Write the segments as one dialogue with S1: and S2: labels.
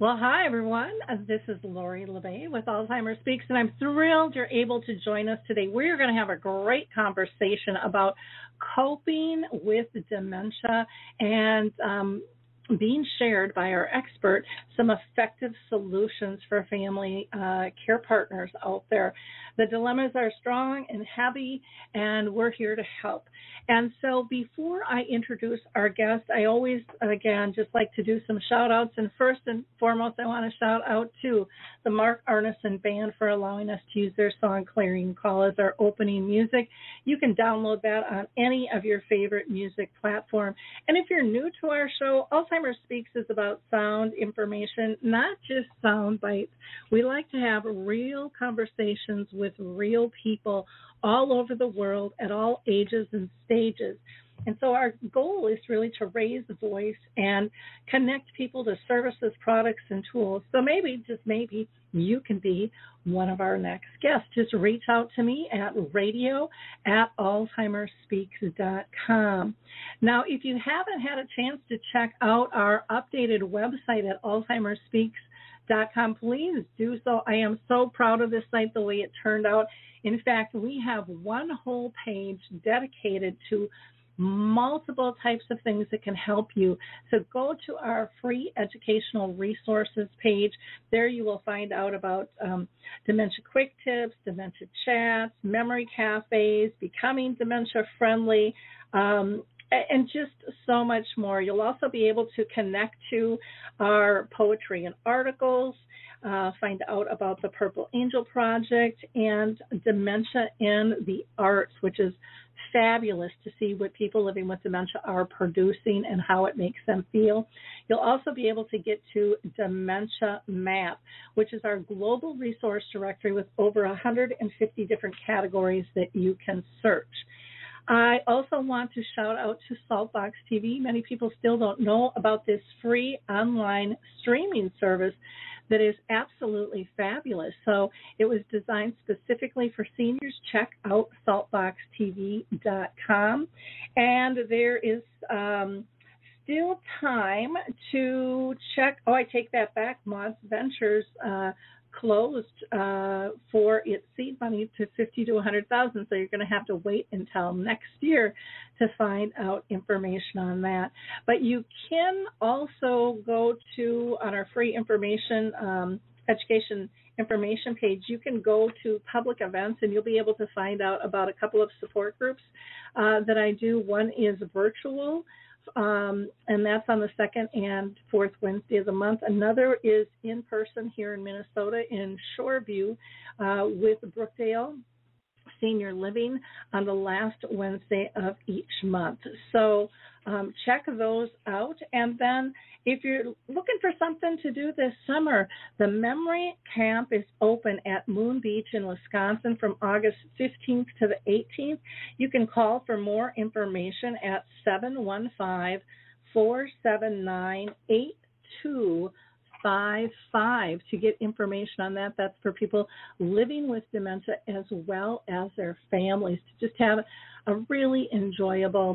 S1: Well, hi everyone. Uh, This is Lori La Bey with Alzheimer's Speaks, and I'm thrilled you're able to join us today. We're going to have a great conversation about coping with dementia and um, being shared by our expert some effective solutions for family uh, care partners out there. The dilemmas are strong and heavy, and we're here to help. And so, before I introduce our guest, I always, again, just like to do some shout outs. And first and foremost, I want to shout out to the Mark Arneson Band for allowing us to use their song Clearing Call as our opening music. You can download that on any of your favorite music platform. And if you're new to our show, Alzheimer's Speaks is about sound information, not just sound bites. We like to have real conversations with real people all over the world at all ages and stages. And so our goal is really to raise the voice and connect people to services, products, and tools. So maybe, just maybe, you can be one of our next guests. Just reach out to me at radio at alzheimersspeaks.com. Now, if you haven't had a chance to check out our updated website at alzheimersspeaks.com, please do so. I am so proud of this site, the way it turned out. In fact, we have one whole page dedicated to multiple types of things that can help you. So go to our free educational resources page. There you will find out about um, dementia quick tips, dementia chats, memory cafes, becoming dementia friendly. Um, and just so much more. You'll also be able to connect to our poetry and articles, uh, find out about the Purple Angel Project and Dementia in the Arts, which is fabulous to see what people living with dementia are producing and how it makes them feel. You'll also be able to get to Dementia Map, which is our global resource directory with over 150 different categories that you can search. I also want to shout out to Saltbox TV. Many people still don't know about this free online streaming service that is absolutely fabulous. So it was designed specifically for seniors. Check out saltboxtv.com. And there is um, still time to check. Oh, I take that back. Mods Ventures uh, closed uh, for its seed money to 50 to 100,000. So you're going to have to wait until next year to find out information on that. But you can also go to on our free information um, education information page, you can go to public events and you'll be able to find out about a couple of support groups uh, that I do. One is virtual, um, and that's on the second and fourth Wednesday of the month. Another is in person here in Minnesota in Shoreview uh, with Brookdale Senior Living on the last Wednesday of each month. So um, check those out. And then if you're looking for something to do this summer, the Memory Camp is open at Moon Beach in Wisconsin from August 15th to the 18th. You can call for more information at 715 479 8255 to get information on that. That's for people living with dementia as well as their families to just have a really enjoyable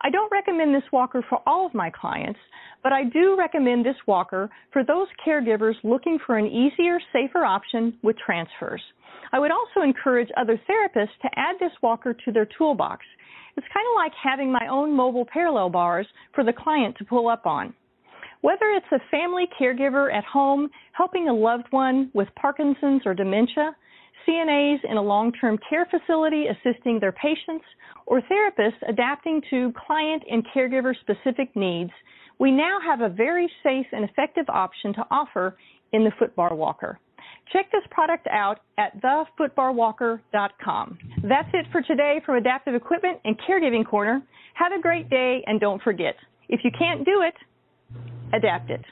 S2: I don't recommend this walker for all of my clients, but I do recommend this walker for those caregivers looking for an easier, safer option with transfers. I would also encourage other therapists to add this walker to their toolbox. It's kind of like having my own mobile parallel bars for the client to pull up on. Whether it's a family caregiver at home helping a loved one with Parkinson's or dementia, CNAs in a long term care facility assisting their patients, or therapists adapting to client and caregiver specific needs, we now have a very safe and effective option to offer in the Footbar Walker. Check this product out at thefootbarwalker.com. That's it for today from Adaptive Equipment and Caregiving Corner. Have a great day and don't forget, if you can't do it, adapt it.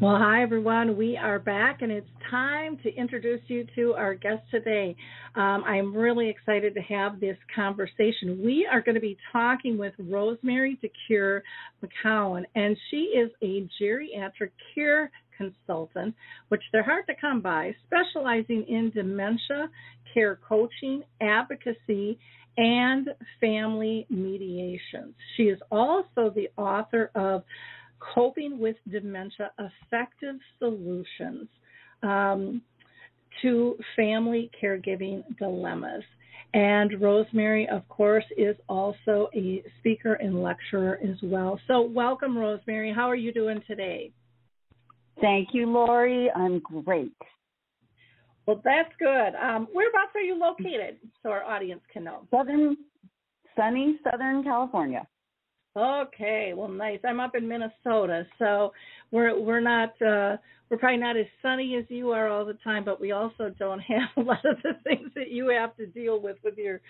S1: Well, hi everyone. We are back, and it's time to introduce you to our guest today. Um, I'm really excited to have this conversation. We are going to be talking with Rosemary DeCure McCowan, and she is a geriatric care consultant, which they're hard to come by, specializing in dementia care coaching, advocacy, and family mediations. She is also the author of Coping with Dementia Effective Solutions um, to Family Caregiving Dilemmas. And Rosemary, of course, is also a speaker and lecturer as well. So, welcome, Rosemary. How are you doing today?
S3: Thank you, Lori. I'm great.
S1: Well, that's good. Um, whereabouts are you located so our audience can know?
S3: Southern, sunny Southern California.
S1: Okay, well, nice. I'm up in Minnesota, so we're we're not uh, we're probably not as sunny as you are all the time, but we also don't have a lot of the things that you have to deal with with your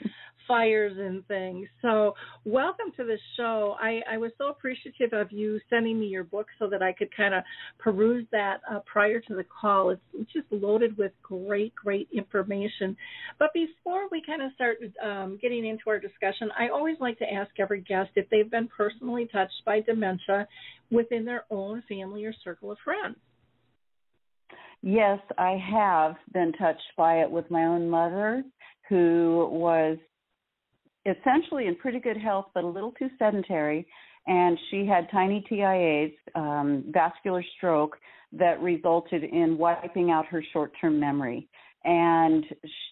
S1: fires and things. So, welcome to the show. I, I was so appreciative of you sending me your book so that I could kind of peruse that uh, prior to the call. It's, it's, just loaded with great, great information. But before we kind of start um, getting into our discussion, I always like to ask every guest if they've been personally touched by dementia within their own family or circle of friends.
S3: Yes, I have been touched by it with my own mother, who was essentially in pretty good health, but a little too sedentary. And she had tiny TIAs, um, vascular stroke, that resulted in wiping out her short term memory. And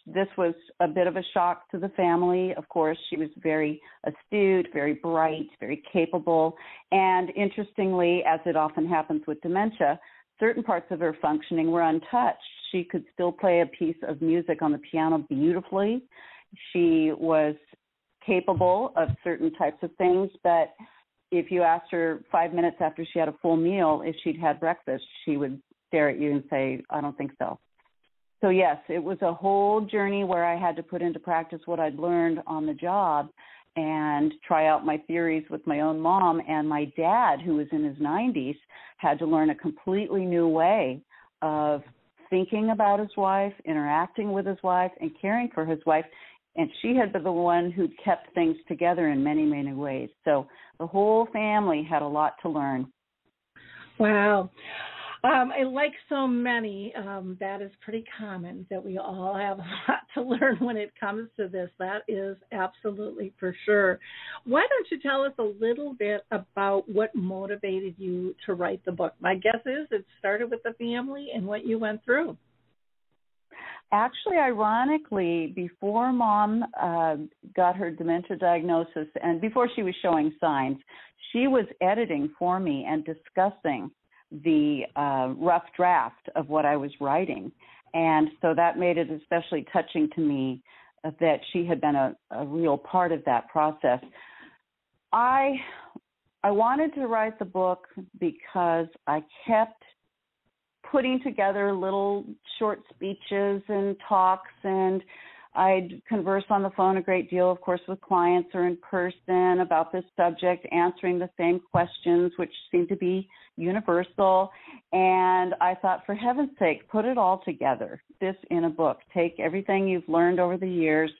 S3: this was a bit of a shock to the family. Of course, she was very astute, very bright, very capable. And interestingly, as it often happens with dementia, certain parts of her functioning were untouched. She could still play a piece of music on the piano beautifully. She was capable of certain types of things, but if you asked her five minutes after she had a full meal if she'd had breakfast, she would stare at you and say, I don't think so. So, yes, it was a whole journey where I had to put into practice what I'd learned on the job and try out my theories with my own mom. And my dad who was in his 90s had to learn a completely new way of thinking about his wife interacting with his wife and caring for his wife. And she had been the one who'd kept things together in many many ways. So the whole family had a lot to learn.
S1: Wow um, I like so many, um, that is pretty common that we all have a lot to learn when it comes to this. That is absolutely for sure. Why don't you tell us a little bit about what motivated you to write the book? My guess is it started with the family and what you went through.
S3: Actually, ironically, before mom uh, got her dementia diagnosis and before she was showing signs, she was editing for me and discussing the uh, rough draft of what I was writing. And so that made it especially touching to me that she had been a, a real part of that process. I I wanted to write the book because I kept putting together little short speeches and talks and I'd converse on the phone a great deal, of course, with clients or in person about this subject, answering the same questions, which seem to be universal. And I thought, for heaven's sake, put it all together, this in a book. Take everything you've learned over the years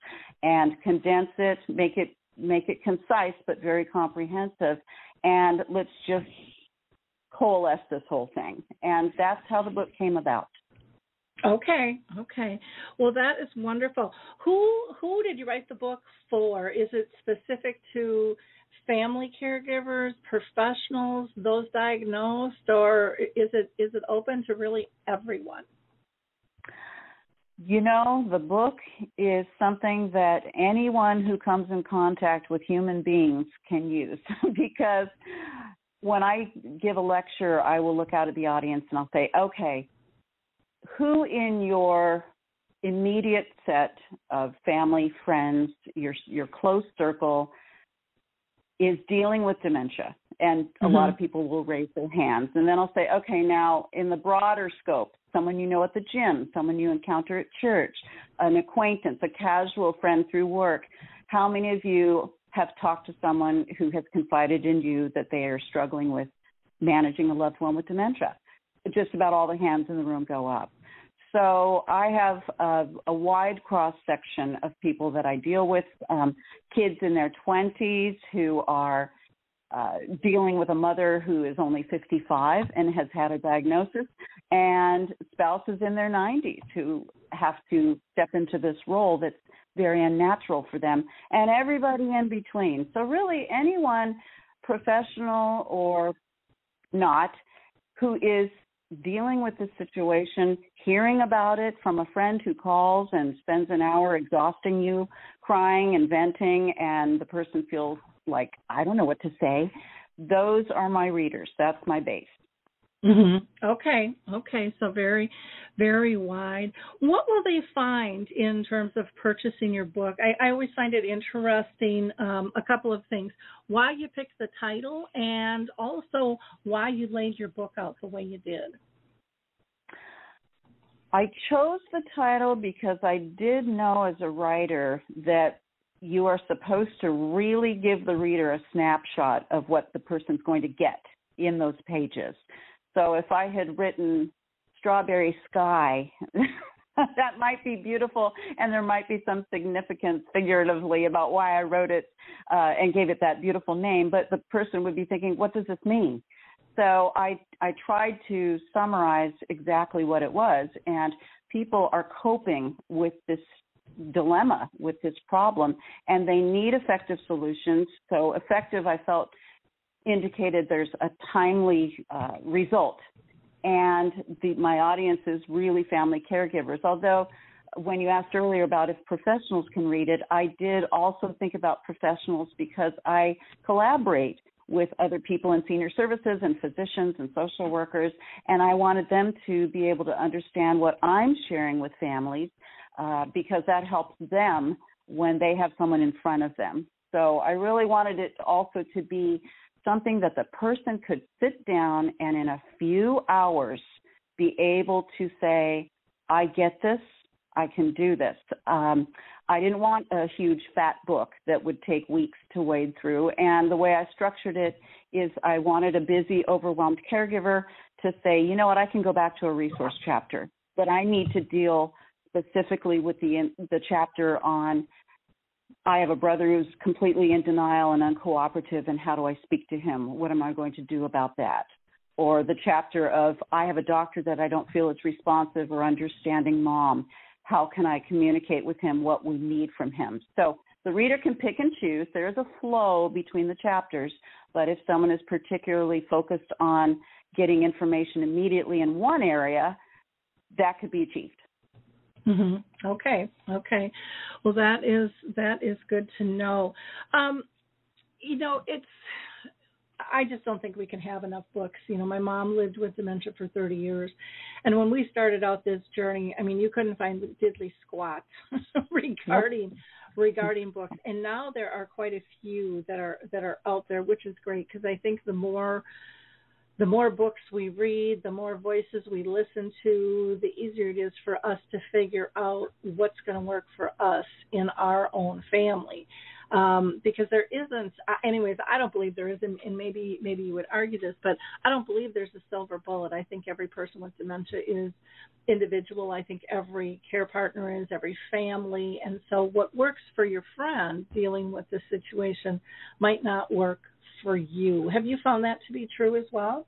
S3: and condense it, make it make it concise but very comprehensive, and let's just coalesce this whole thing. And that's how the book came about.
S1: Okay, okay. Well, that is wonderful. Who who did you write the book for? Is it specific to family caregivers, professionals, those diagnosed, or is it is it open to really everyone?
S3: You know, the book is something that anyone who comes in contact with human beings can use because when I give a lecture, I will look out at the audience and I'll say, okay, who in your immediate set of family, friends, your your close circle is dealing with dementia? And a mm-hmm. lot of people will raise their hands. And then I'll say, okay, now in the broader scope, someone you know at the gym, someone you encounter at church, an acquaintance, a casual friend through work. How many of you have talked to someone who has confided in you that they are struggling with managing a loved one with dementia? Just about all the hands in the room go up. So I have a, a wide cross section of people that I deal with, um, kids in their 20s who are uh, dealing with a mother who is only 55 and has had a diagnosis, and spouses in their 90s who have to step into this role that's very unnatural for them, and everybody in between. So, really, anyone, professional or not, who is dealing with the situation, hearing about it from a friend who calls and spends an hour exhausting you, crying and venting, and the person feels like I don't know what to say. Those are my readers. That's my base.
S1: Mm-hmm. Okay, okay, so very, very wide. What will they find in terms of purchasing your book? I, I always find it interesting. Um, a couple of things: why you picked the title, and also why you laid your book out the way you did.
S3: I chose the title because I did know as a writer that you are supposed to really give the reader a snapshot of what the person's going to get in those pages. So if I had written strawberry sky, that might be beautiful and there might be some significance figuratively about why I wrote it uh, and gave it that beautiful name, but the person would be thinking, what does this mean? So I I tried to summarize exactly what it was and people are coping with this dilemma with this problem and they need effective solutions so effective i felt indicated there's a timely uh, result and the, my audience is really family caregivers although when you asked earlier about if professionals can read it i did also think about professionals because i collaborate with other people in senior services and physicians and social workers and i wanted them to be able to understand what i'm sharing with families uh, because that helps them when they have someone in front of them. So I really wanted it also to be something that the person could sit down and in a few hours be able to say, I get this, I can do this. Um, I didn't want a huge fat book that would take weeks to wade through. And the way I structured it is I wanted a busy, overwhelmed caregiver to say, you know what, I can go back to a resource chapter, but I need to deal specifically with the the chapter on I have a brother who's completely in denial and uncooperative, and how do I speak to him? What am I going to do about that? Or the chapter of I have a doctor that I don't feel is responsive or understanding mom. How can I communicate with him what we need from him? So the reader can pick and choose. There's a flow between the chapters, but if someone is particularly focused on getting information immediately in one area, that could be achieved.
S1: Mm-hmm. Okay, okay. Well, that is that is good to know. Um, you know, it's I just don't think we can have enough books. You know, my mom lived with dementia for 30 years, and when we started out this journey, I mean, you couldn't find diddly squat regarding regarding books, and now there are quite a few that are that are out there, which is great because I think the more the more books we read, the more voices we listen to, the easier it is for us to figure out what's going to work for us in our own family. Um, because there isn't, anyways, I don't believe there is, and, and maybe maybe you would argue this, but I don't believe there's a silver bullet. I think every person with dementia is individual. I think every care partner is, every family, and so what works for your friend dealing with this situation might not work for you. Have you found that to be true as well?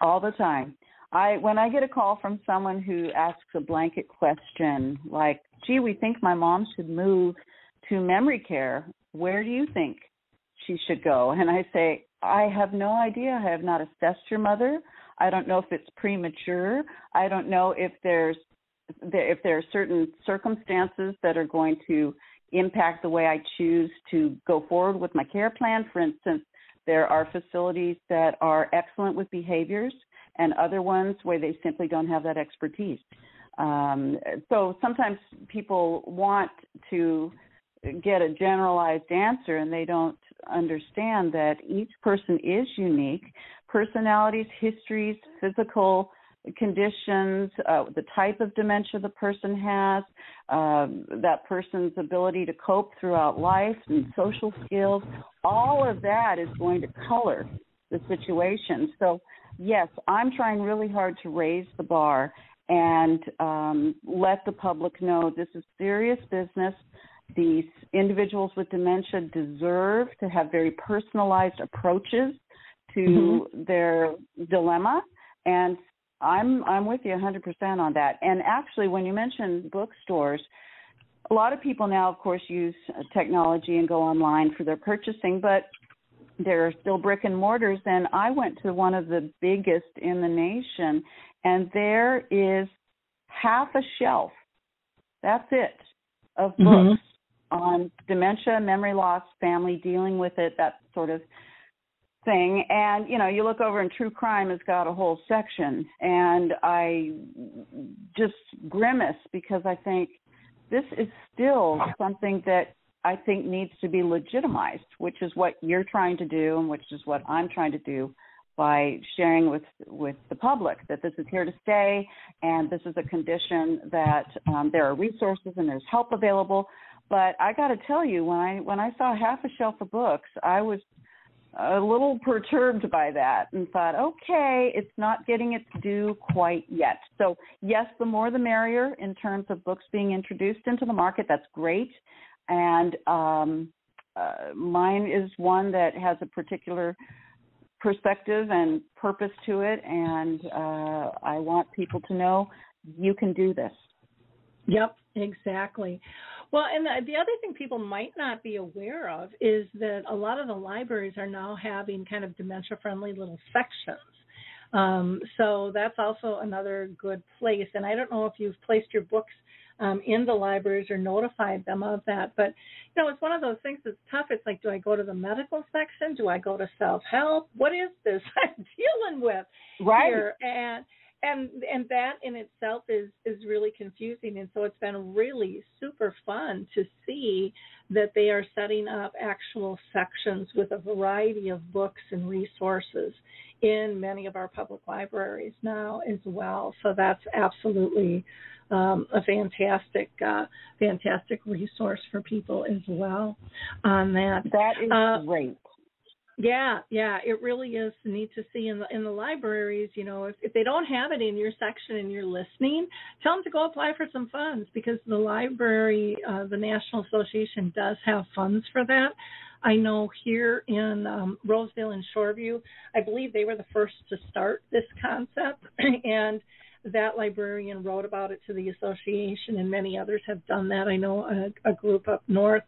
S3: All the time. I when I get a call from someone who asks a blanket question like, "Gee, we think my mom should move to memory care. Where do you think she should go?" And I say, "I have no idea. I have not assessed your mother. I don't know if it's premature. I don't know if there's if there are certain circumstances that are going to impact the way I choose to go forward with my care plan. For instance, there are facilities that are excellent with behaviors and other ones where they simply don't have that expertise. Um, so sometimes people want to get a generalized answer and they don't understand that each person is unique. Personalities, histories, physical conditions, uh, the type of dementia the person has, um, that person's ability to cope throughout life and social skills, all of that is going to color the situation. So, yes, I'm trying really hard to raise the bar and um, let the public know this is serious business. These individuals with dementia deserve to have very personalized approaches to mm-hmm. their dilemma and I'm I'm with you 100% on that. And actually, when you mention bookstores, a lot of people now, of course, use technology and go online for their purchasing, but there are still brick and mortars. And I went to one of the biggest in the nation, and there is half a shelf. That's it of mm-hmm. books mm-hmm. on dementia, memory loss, family dealing with it, that sort of thing. And you know you look over and true crime has got a whole section. And i just grimace because i think this is still something that i think needs to be legitimized which is what you're trying to do and which is what i'm trying to do by sharing with with the public that this is here to stay and this is a condition that um, there are resources and there's help available. But i got to tell you when i when i saw half a shelf of books i was a little perturbed by that and thought, okay, it's not getting its due quite yet. So, yes, the more the merrier in terms of books being introduced into the market. That's great. And um, uh, mine is one that has a particular perspective and purpose to it. And uh, I want people to know you can do this.
S1: Yep, exactly. Well, and the, the other thing people might not be aware of is that a lot of the libraries are now having kind of dementia friendly little sections. Um, so that's also another good place. And I don't know if you've placed your books um, in the libraries or notified them of that. But you know, it's one of those things that's tough. It's like, do I go to the medical section? Do I go to self help? What is this I'm dealing with
S3: right.
S1: here? And and and that in itself is is really confusing. And so it's been really super fun to see that they are setting up actual sections with a variety of books and resources in many of our public libraries now as well. So that's absolutely um, a fantastic uh, fantastic resource for people as well on that.
S3: That is uh, great
S1: yeah, yeah, it really is neat to see in the in the libraries. You know, if if they don't have it in your section and you're listening, tell them to go apply for some funds because the library, uh, the National Association, does have funds for that. I know here in um, Roseville and Shoreview, I believe they were the first to start this concept, and that librarian wrote about it to the association, and many others have done that. I know a, a group up north.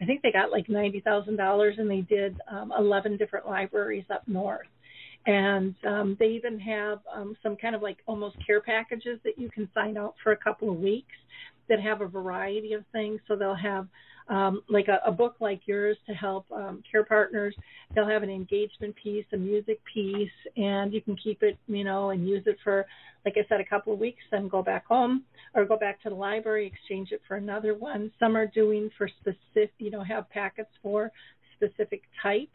S1: I think they got like ninety thousand dollars, and they did um, eleven different libraries up north. And um, they even have um, some kind of like almost care packages that you can sign out for a couple of weeks that have a variety of things. So they'll have um, like a, a, book like yours to help um, care partners. They'll have an engagement piece, a music piece, and you can keep it, you know, and use it for, like I said, a couple of weeks, then go back home or go back to the library, exchange it for another one. Some are doing for specific, you know, have packets for specific types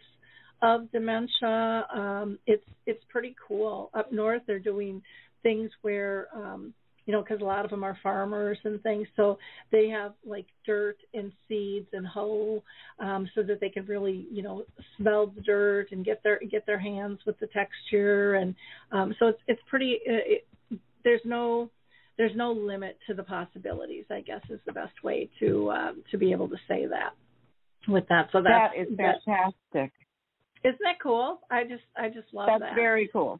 S1: of dementia. Um, it's it's pretty cool. Up north, they're doing things where um, you know, because a lot of them are farmers and things. So they have like dirt and seeds and hoe, um, so that they can really, you know, smell the dirt and get their get their hands with the texture. And um, so it's it's pretty. It, there's no there's no limit to the possibilities. I guess is the best way to um, to be able to say that. With that, so
S3: that's, that is fantastic.
S1: Isn't that cool? I just I just love
S3: that's
S1: that.
S3: very cool.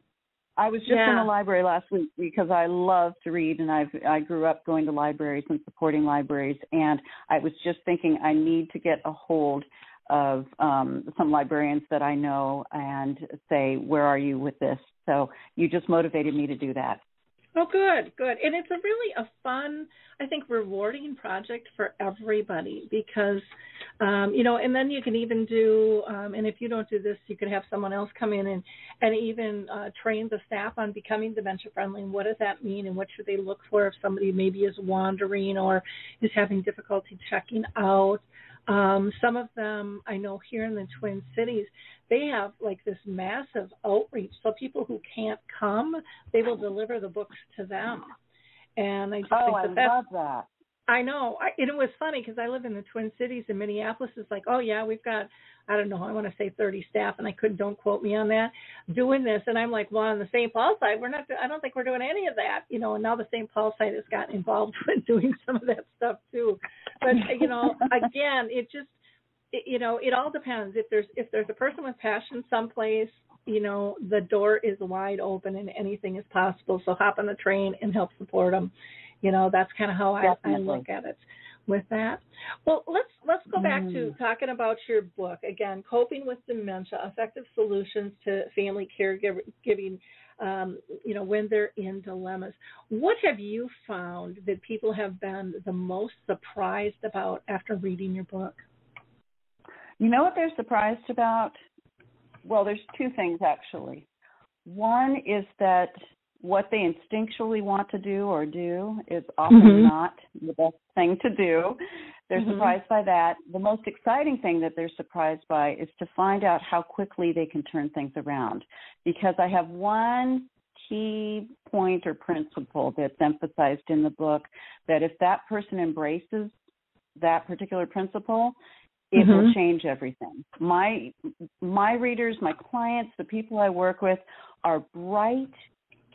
S3: I was just in the library last week because I love to read, and I've I grew up going to libraries and supporting libraries, and I was just thinking I need to get a hold of um, some librarians that I know and say, where are you with this? So you just motivated me to do that.
S1: Oh, good, good. And it's a really a fun, I think, rewarding project for everybody because, um, you know, and then you can even do, um, and if you don't do this, you could have someone else come in and and even uh, train the staff on becoming dementia friendly. And what does that mean? And what should they look for if somebody maybe is wandering or is having difficulty checking out? Um, some of them I know here in the Twin Cities, they have like this massive outreach. So people who can't come, they will deliver the books to them. And I just
S3: Oh,
S1: think
S3: I
S1: that's
S3: love that.
S1: I know. I, it was funny because I live in the Twin Cities and Minneapolis is like, oh yeah, we've got, I don't know, I want to say 30 staff, and I couldn't, don't quote me on that, doing this. And I'm like, well, on the St. Paul side, we're not, I don't think we're doing any of that, you know. And now the St. Paul side has gotten involved with doing some of that stuff too. But you know, again, it just, it, you know, it all depends. If there's if there's a person with passion someplace, you know, the door is wide open and anything is possible. So hop on the train and help support them you know that's kind of how I, I look at it with that well let's let's go back to
S3: Mm.
S1: talking about your book again coping with dementia effective solutions to family caregiving um, you know when they're in dilemmas what have you found that people have been the most surprised about after reading your book
S3: You know what they're surprised about? Well, there's two things actually. One is that what they instinctually want to do or do is often
S1: Mhm.
S3: not the best thing to do. They're
S1: Mhm.
S3: surprised by that. The most exciting thing that they're surprised by is to find out how quickly they can turn things around. Because I have one key point or principle that's emphasized in the book that if that person embraces that particular principle, it will
S1: Mhm.
S3: change everything. My my readers, my clients, the people I work with are bright,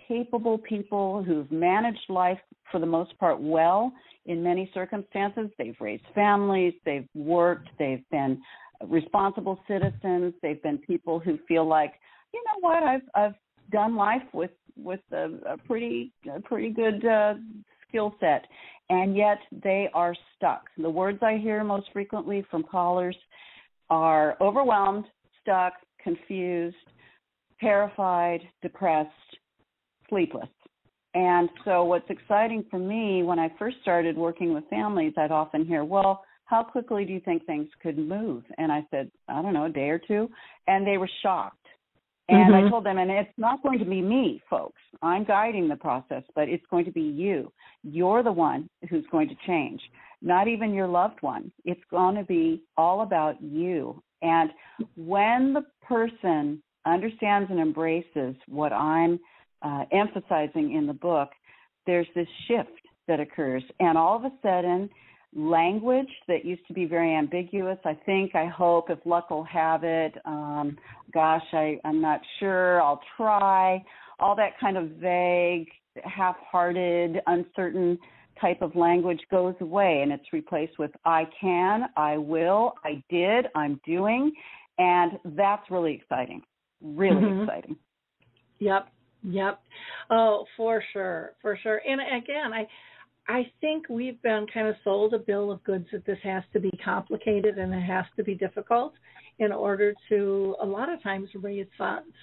S3: capable people who've managed life for the most part well in many circumstances. They've raised families, they've worked, they've been responsible citizens, they've been people who feel like, you know what, I've I've done life with with a, a pretty a pretty good uh, skill set, and yet they are stuck. The words I hear most frequently from callers are overwhelmed, stuck, confused, terrified, depressed, sleepless. And so, what's exciting for me when I first started working with families, I'd often hear, Well, how quickly do you think things could move? And I said, I don't know, a day or two. And they were shocked. And
S1: Mhm.
S3: I told them, and it's not going to be me, folks. I'm guiding the process, but it's going to be you. You're the one who's going to change, not even your loved one. It's going to be all about you. And when the person understands and embraces what I'm uh, emphasizing in the book, there's this shift that occurs. And all of a sudden, language that used to be very ambiguous, I think, I hope, if luck will have it, um, gosh, I, I'm not sure, I'll try, all that kind of vague, half hearted, uncertain type of language goes away and it's replaced with I can, I will, I did, I'm doing. And that's really exciting. Really
S1: Mhm.
S3: exciting.
S1: Yep. Yep. Oh, for sure. For sure. And again, I I think we've been kind of sold a bill of goods that this has to be complicated and it has to be difficult in order to a lot of times raise funds.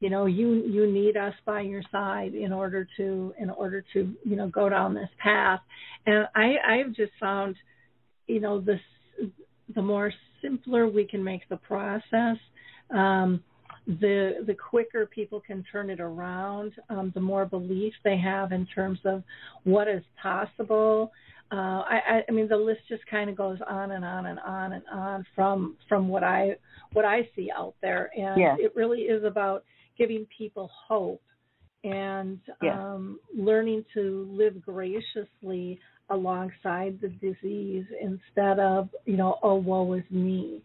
S1: You know, you you need us by your side in order to in order to, you know, go down this path. And I I've just found, you know, this the more simpler we can make the process, um, the the quicker people can turn it around, um, the more belief they have in terms of what is possible. Uh, I, I, I mean, the list just kind of goes on and on and on and on from from what I what I see out there, and
S3: Yes.
S1: it really is about giving people hope and
S3: Yes.
S1: um, learning to live graciously alongside the disease instead of you know oh woe is me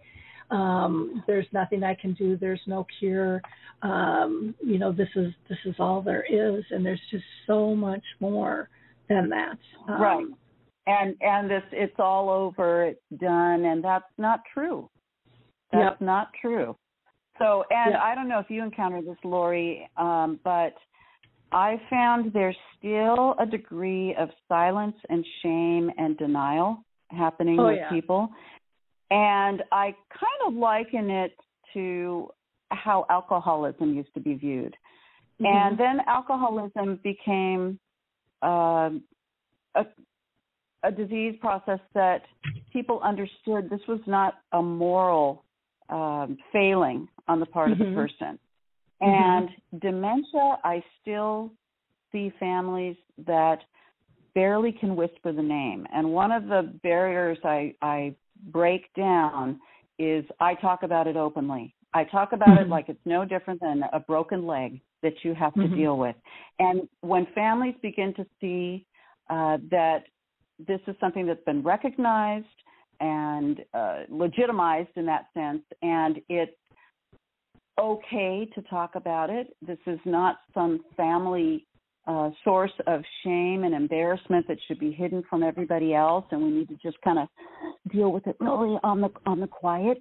S1: um there's nothing i can do there's no cure um you know this is this is all there is and there's just so much more than that um,
S3: right. And and this it's all over, it's done, and that's not true. That's
S1: Yep.
S3: not true. So, and
S1: Yeah.
S3: I don't know if you encounter this, Lori, um, but I found there's still a degree of silence and shame and denial happening
S1: Oh,
S3: with
S1: yeah.
S3: people. And I kind of liken it to how alcoholism used to be viewed.
S1: Mm-hmm.
S3: And then alcoholism became um, a, a disease process that people understood this was not a moral um, failing on the part of
S1: Mhm.
S3: the person.
S1: Mhm.
S3: And dementia, I still see families that barely can whisper the name. And one of the barriers I, I break down is I talk about it openly. I talk about it
S1: Mhm.
S3: like it's no different than a broken leg that you have to
S1: Mhm.
S3: deal with. And when families begin to see uh, that this is something that's been recognized and uh, legitimized in that sense, and it's okay to talk about it. This is not some family uh, source of shame and embarrassment that should be hidden from everybody else, and we need to just kind of deal with it really on the on the quiet.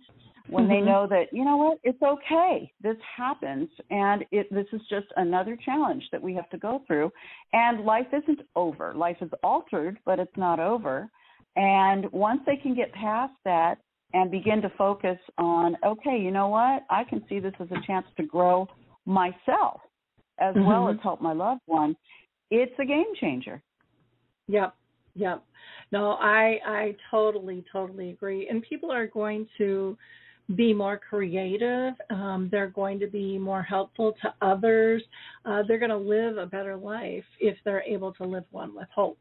S3: When they
S1: Mhm.
S3: know that you know what, it's okay. This happens, and it this is just another challenge that we have to go through. And life isn't over. Life is altered, but it's not over. And once they can get past that and begin to focus on, okay, you know what? I can see this as a chance to grow myself as well
S1: Mhm.
S3: as help my loved one. It's a game changer.
S1: Yep. Yep. No, I I totally totally agree. And people are going to be more creative. Um, they're going to be more helpful to others. Uh, they're going to live a better life if they're able to live one with hope.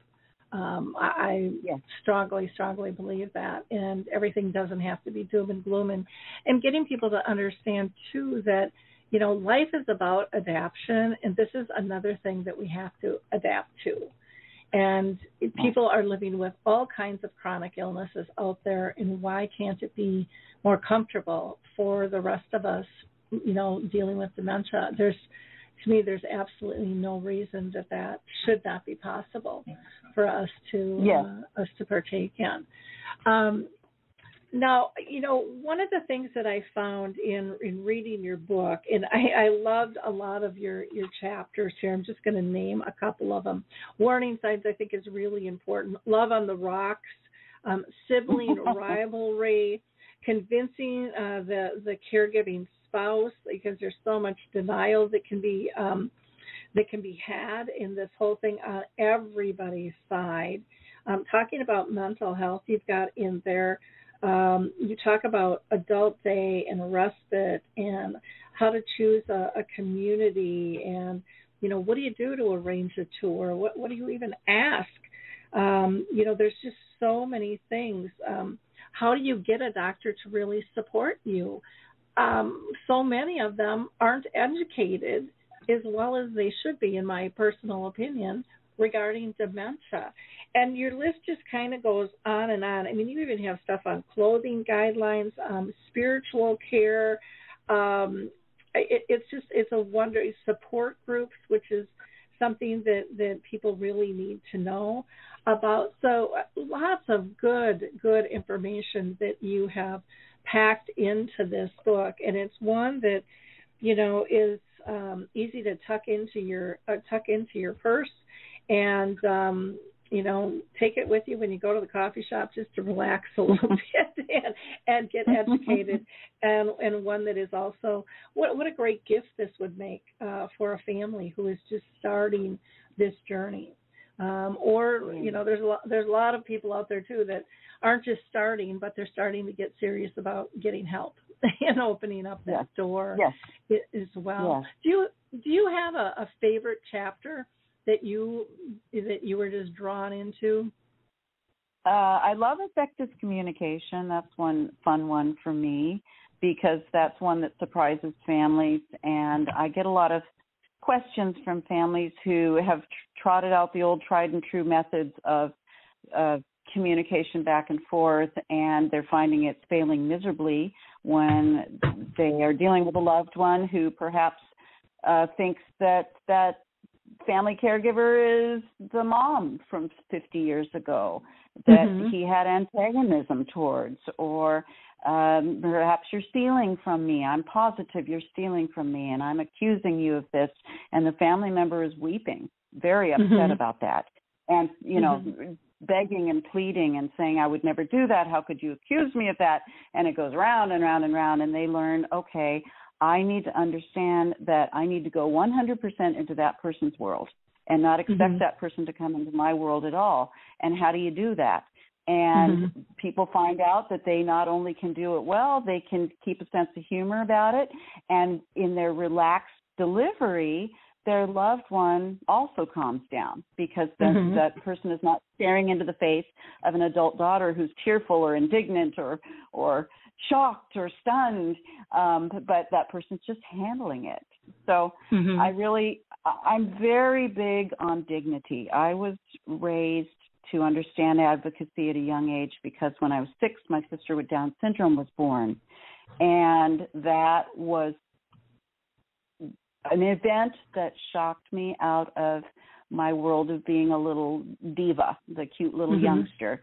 S1: Um, I, I
S3: Yes.
S1: strongly, strongly believe that. And everything doesn't have to be doom and gloom. And, and getting people to understand, too, that, you know, life is about adaptation. And this is another thing that we have to adapt to. And people are living with all kinds of chronic illnesses out there. And why can't it be more comfortable for the rest of us, you know, dealing with dementia? There's, to me, there's absolutely no reason that that should not be possible for us to
S3: Yes.
S1: uh, us to partake in. Um, now, you know, one of the things that I found in in reading your book, and I, I loved a lot of your your chapters here. I'm just going to name a couple of them. Warning signs, I think, is really important. Love on the rocks, um, sibling rivalry, convincing uh, the the caregiving spouse because there's so much denial that can be um, that can be had in this whole thing on everybody's side. Um, talking about mental health, you've got in there. Um, you talk about adult day and respite and how to choose a, a community and you know what do you do to arrange a tour? What what do you even ask? Um, you know, there's just so many things. Um, how do you get a doctor to really support you? Um, so many of them aren't educated as well as they should be, in my personal opinion, regarding dementia. And your list just kind of goes on and on. I mean, you even have stuff on clothing guidelines, um, spiritual care. Um, it, it's just it's a wonder. Support groups, which is something that that people really need to know about. So uh, lots of good good information that you have packed into this book, and it's one that you know is um, easy to tuck into your uh, tuck into your purse, and um, you know take it with you when you go to the coffee shop just to relax a little bit and and get educated, and and one that is also what what a great gift this would make uh, for a family who is just starting this journey. Um, or you know, there's a lot, there's a lot of people out there too that aren't just starting, but they're starting to get serious about getting help and opening up that
S3: Yes.
S1: door
S3: Yes.
S1: as well.
S3: Yes.
S1: Do you do you have a, a favorite chapter that you that you were just drawn into?
S3: Uh, I love effective communication. That's one fun one for me because that's one that surprises families, and I get a lot of questions from families who have trotted out the old tried and true methods of uh, communication back and forth, and they're finding it's failing miserably when they are dealing with a loved one who perhaps uh, thinks that that family caregiver is the mom from 50 years ago that
S1: Mhm.
S3: he had antagonism towards or um, perhaps you're stealing from me. I'm positive you're stealing from me, and I'm accusing you of this. And the family member is weeping, very upset
S1: Mhm.
S3: about that, and you know,
S1: Mhm.
S3: begging and pleading and saying, "I would never do that. How could you accuse me of that?" And it goes round and round and round, and they learn, okay, I need to understand that I need to go 100% into that person's world and not expect
S1: Mhm.
S3: that person to come into my world at all. And how do you do that? And
S1: Mhm.
S3: people find out that they not only can do it well, they can keep a sense of humor about it. And in their relaxed delivery, their loved one also calms down because then
S1: Mhm.
S3: that person is not staring into the face of an adult daughter who's tearful or indignant or or shocked or stunned um but that person's just handling it so
S1: Mhm.
S3: I really, I'm very big on dignity. I was raised to understand advocacy at a young age because when I was six, my sister with Down syndrome was born. And that was an event that shocked me out of my world of being a little diva, the cute little
S1: Mhm.
S3: youngster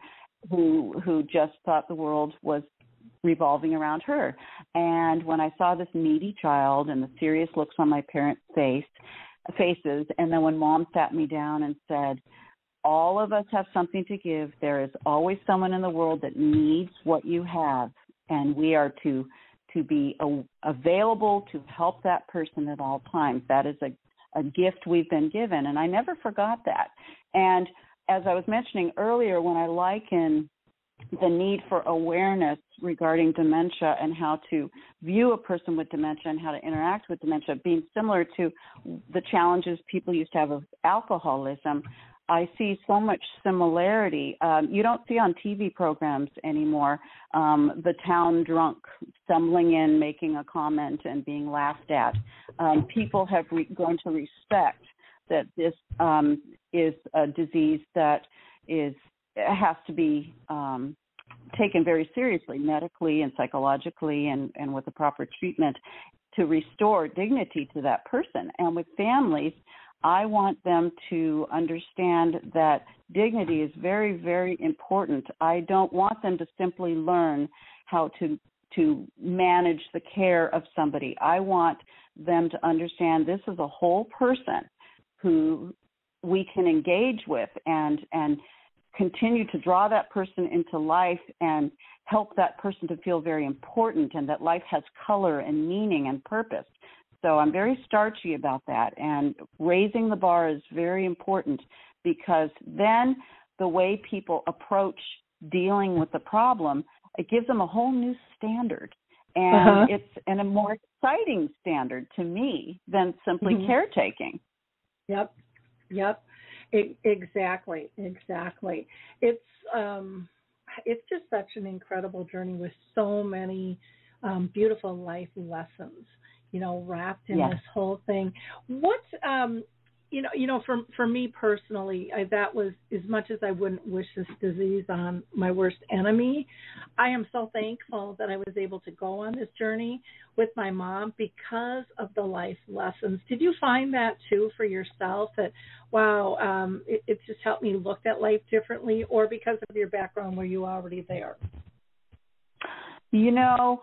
S3: who who just thought the world was revolving around her. And when I saw this needy child and the serious looks on my parents' face faces, and then when mom sat me down and said, All of us have something to give. There is always someone in the world that needs what you have, and we are to to be a, available to help that person at all times. That is a a gift we've been given, and I never forgot that. And as I was mentioning earlier, when I liken the need for awareness regarding dementia and how to view a person with dementia and how to interact with dementia being similar to the challenges people used to have of alcoholism i see so much similarity. Um, you don't see on tv programs anymore um, the town drunk stumbling in making a comment and being laughed at. Um, people have re- grown to respect that this um, is a disease that is has to be um, taken very seriously medically and psychologically and, and with the proper treatment to restore dignity to that person. And with families, I want them to understand that dignity is very, very important. I don't want them to simply learn how to to manage the care of somebody. I want them to understand this is a whole person who we can engage with and and continue to draw that person into life and help that person to feel very important and that life has color and meaning and purpose. So I'm very starchy about that and raising the bar is very important because then the way people approach dealing with the problem, it gives them a whole new standard. And
S1: Uh-huh.
S3: it's and a more exciting standard to me than simply
S1: Mhm.
S3: caretaking.
S1: Yep. Yep. Exactly. Exactly. It's um it's just such an incredible journey with so many um beautiful life lessons, you know, wrapped in
S3: Yes.
S1: this whole thing. What um you know, you know, for for me personally, I, that was as much as I wouldn't wish this disease on my worst enemy. I am so thankful that I was able to go on this journey with my mom because of the life lessons. Did you find that too for yourself? That wow, um, it, it just helped me look at life differently, or because of your background, were you already there?
S3: You know,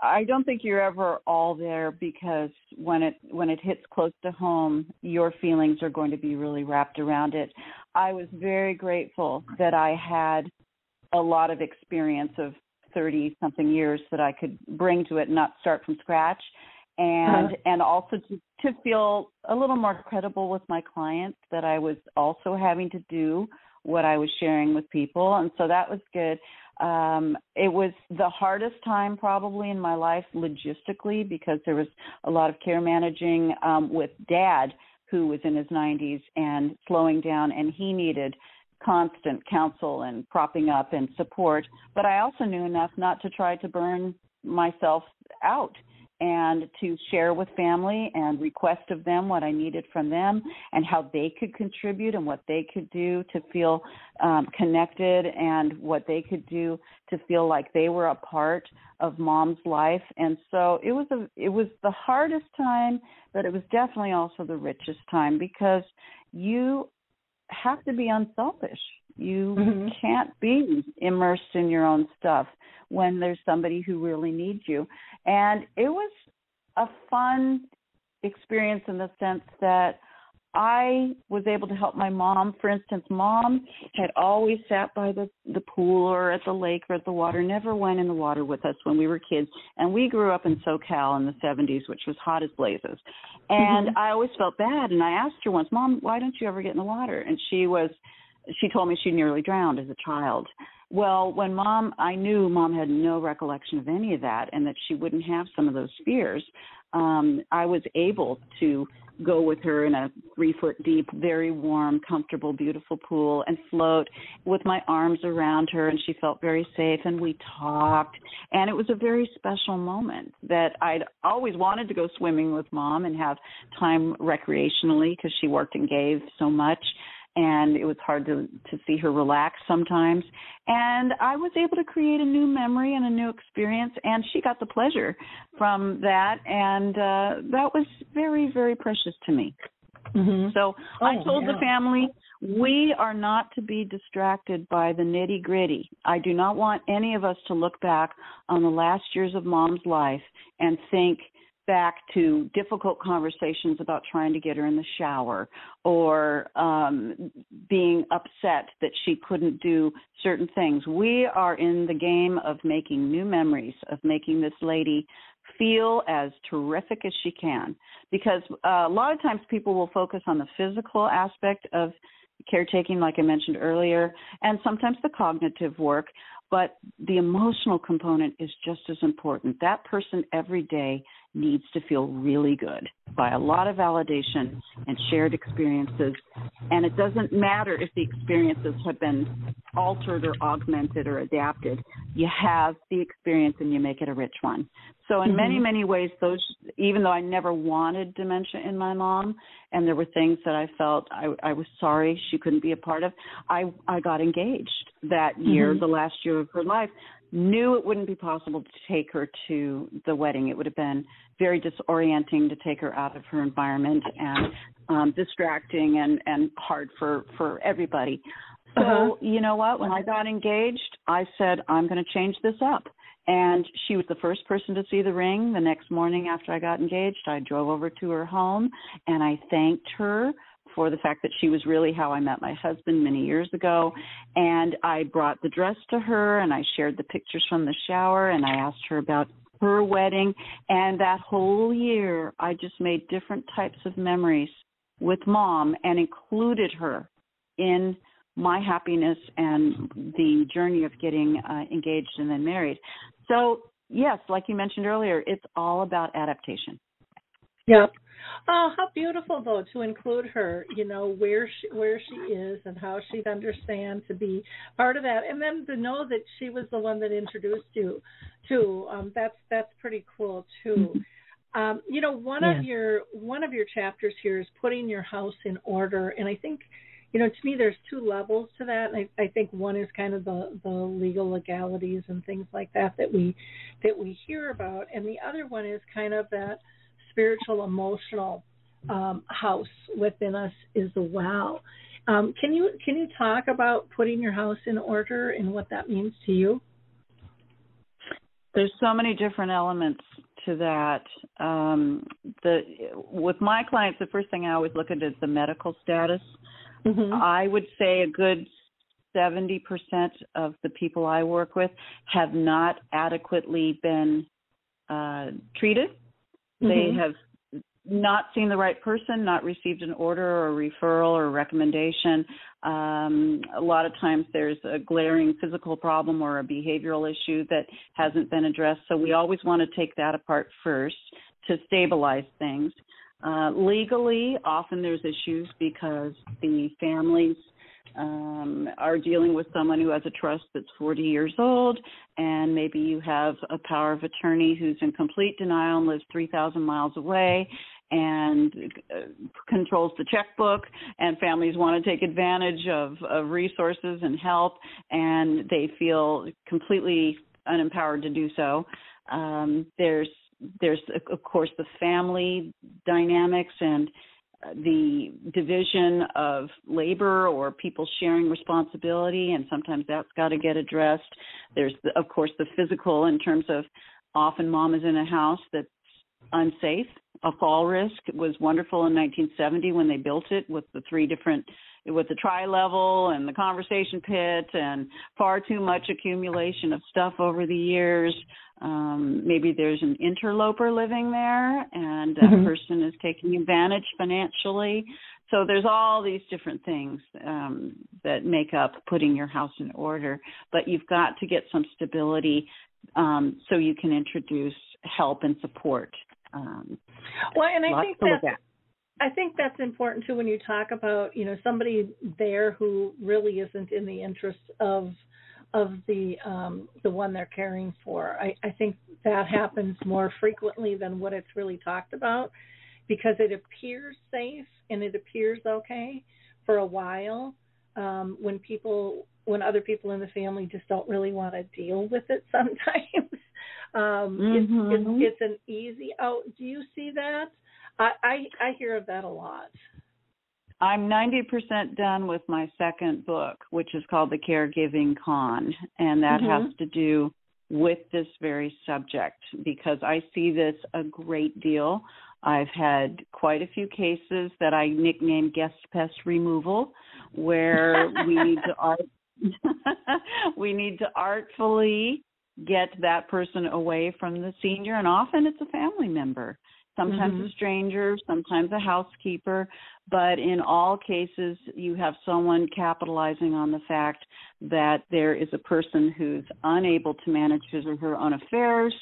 S3: I don't think you're ever all there because when it when it hits close to home, your feelings are going to be really wrapped around it. I was very grateful that I had a lot of experience of 30 something years that I could bring to it and not start from scratch and
S1: Uh-huh.
S3: and also to to feel a little more credible with my clients that I was also having to do what I was sharing with people and so that was good um it was the hardest time probably in my life logistically because there was a lot of care managing um with dad who was in his 90s and slowing down and he needed constant counsel and propping up and support. But I also knew enough not to try to burn myself out and to share with family and request of them what I needed from them and how they could contribute and what they could do to feel um, connected and what they could do to feel like they were a part of mom's life. And so it was a it was the hardest time, but it was definitely also the richest time because you have to be unselfish You
S1: Mhm.
S3: can't be immersed in your own stuff when there's somebody who really needs you. And it was a fun experience in the sense that I was able to help my mom. For instance, mom had always sat by the the pool or at the lake or at the water, never went in the water with us when we were kids. And we grew up in SoCal in the 70s, which was hot as blazes. And
S1: Mhm.
S3: I always felt bad. And I asked her once, Mom, why don't you ever get in the water? And she was, she told me she nearly drowned as a child. Well, when mom, I knew mom had no recollection of any of that and that she wouldn't have some of those fears. Um, I was able to go with her in a three foot deep, very warm, comfortable, beautiful pool and float with my arms around her, and she felt very safe. And we talked, and it was a very special moment that I'd always wanted to go swimming with mom and have time recreationally because she worked and gave so much and it was hard to to see her relax sometimes and i was able to create a new memory and a new experience and she got the pleasure from that and uh that was very very precious to me
S1: Mhm.
S3: so I
S1: Oh,
S3: told the family we are not to be distracted by the nitty gritty. I do not want any of us to look back on the last years of mom's life and think back to difficult conversations about trying to get her in the shower or um being upset that she couldn't do certain things. We are in the game of making new memories, of making this lady feel as terrific as she can because uh, a lot of times people will focus on the physical aspect of caretaking like i mentioned earlier and sometimes the cognitive work but the emotional component is just as important that person every day needs to feel really good by a lot of validation and shared experiences and it doesn't matter if the experiences have been altered or augmented or adapted you have the experience and you make it a rich one so in many
S1: Mhm.
S3: many ways those even though i never wanted dementia in my mom and there were things that i felt i i was sorry she couldn't be a part of i i got engaged that year
S1: Mhm.
S3: the last year of her life knew it wouldn't be possible to take her to the wedding. It would have been very disorienting to take her out of her environment and um distracting and and hard for for everybody. So
S1: Uh-huh.
S3: you know what? When i got engaged i said i'm going to change this up. And she was the first person to see the ring. The next morning after i got engaged i drove over to her home and i thanked her for the fact that she was really how I met my husband many years ago. And I brought the dress to her and I shared the pictures from the shower and I asked her about her wedding. And that whole year, I just made different types of memories with mom and included her in my happiness and the journey of getting uh, engaged and then married. So, yes, like you mentioned earlier, it's all about adaptation.
S1: Yep. Oh, how beautiful though to include her, you know, where she where she is and how she'd understand to be part of that and then to know that she was the one that introduced you too. Um that's that's pretty cool too. Um, you know, one
S2: Yeah.
S1: of your one of your chapters here is putting your house in order and I think you know, to me there's two levels to that. And I, I think one is kind of the, the legal legalities and things like that that we that we hear about and the other one is kind of that spiritual emotional um, house within us as well. Um, can you can you talk about putting your house in order and what that means to you?
S3: There's so many different elements to that. Um, the with my clients, the first thing I always look at is the medical status.
S1: Mm-hmm.
S3: I would say a good 70% of the people I work with have not adequately been uh, treated. They
S1: Mhm.
S3: have not seen the right person, not received an order or referral or recommendation. Um, a lot of times there's a glaring physical problem or a behavioral issue that hasn't been addressed. So we always want to take that apart first to stabilize things. Uh, legally, often there's issues because the families um, are dealing with someone who has a trust that's 40 years old, and maybe you have a power of attorney who's in complete denial and lives 3,000 miles away and uh, controls the checkbook, and families want to take advantage of, of resources and help, and they feel completely unempowered to do so. Um, there's there's of course the family dynamics and the division of labor or people sharing responsibility, and sometimes that's got to get addressed. There's, the, of course, the physical in terms of often mom is in a house that's unsafe. A fall risk was wonderful in 1970 when they built it with the three different with the tri level and the conversation pit and far too much accumulation of stuff over the years. Um, maybe there's an interloper living there and that mm-hmm. person is taking advantage financially. So there's all these different things um, that make up putting your house in order. But you've got to get some stability um, so you can introduce help and support. Um,
S1: well, and I think that I think that's important too when you talk about you know somebody there who really isn't in the interest of of the um, the one they're caring for. I, I think that happens more frequently than what it's really talked about because it appears safe and it appears okay for a while um, when people when other people in the family just don't really want to deal with it sometimes. um, mm-hmm. it's, it's, it's an easy out. Do you see that? I, I, I hear of that a lot.
S3: I'm 90% done with my second book, which is called The Caregiving Con, and that mm-hmm. has to do with this very subject because I see this a great deal. I've had quite a few cases that I nickname guest pest removal, where we need to art we need to artfully get that person away from the senior, and often it's a family member sometimes mm-hmm. a stranger, sometimes a housekeeper, but in all cases, you have someone capitalizing on the fact that there is a person who's unable to manage his or her own affairs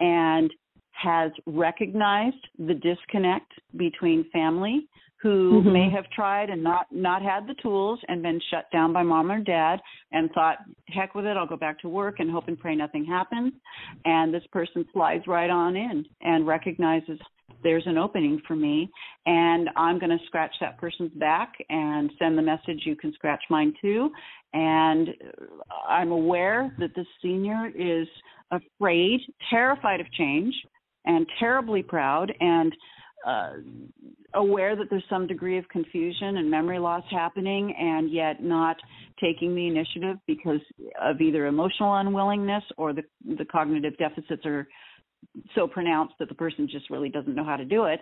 S3: and has recognized the disconnect between family who mm-hmm. may have tried and not not had the tools and been shut down by mom or dad and thought heck with it i'll go back to work and hope and pray nothing happens and this person slides right on in and recognizes there's an opening for me and i'm going to scratch that person's back and send the message you can scratch mine too and i'm aware that the senior is afraid terrified of change and terribly proud and uh, aware that there's some degree of confusion and memory loss happening, and yet not taking the initiative because of either emotional unwillingness or the the cognitive deficits are so pronounced that the person just really doesn't know how to do it.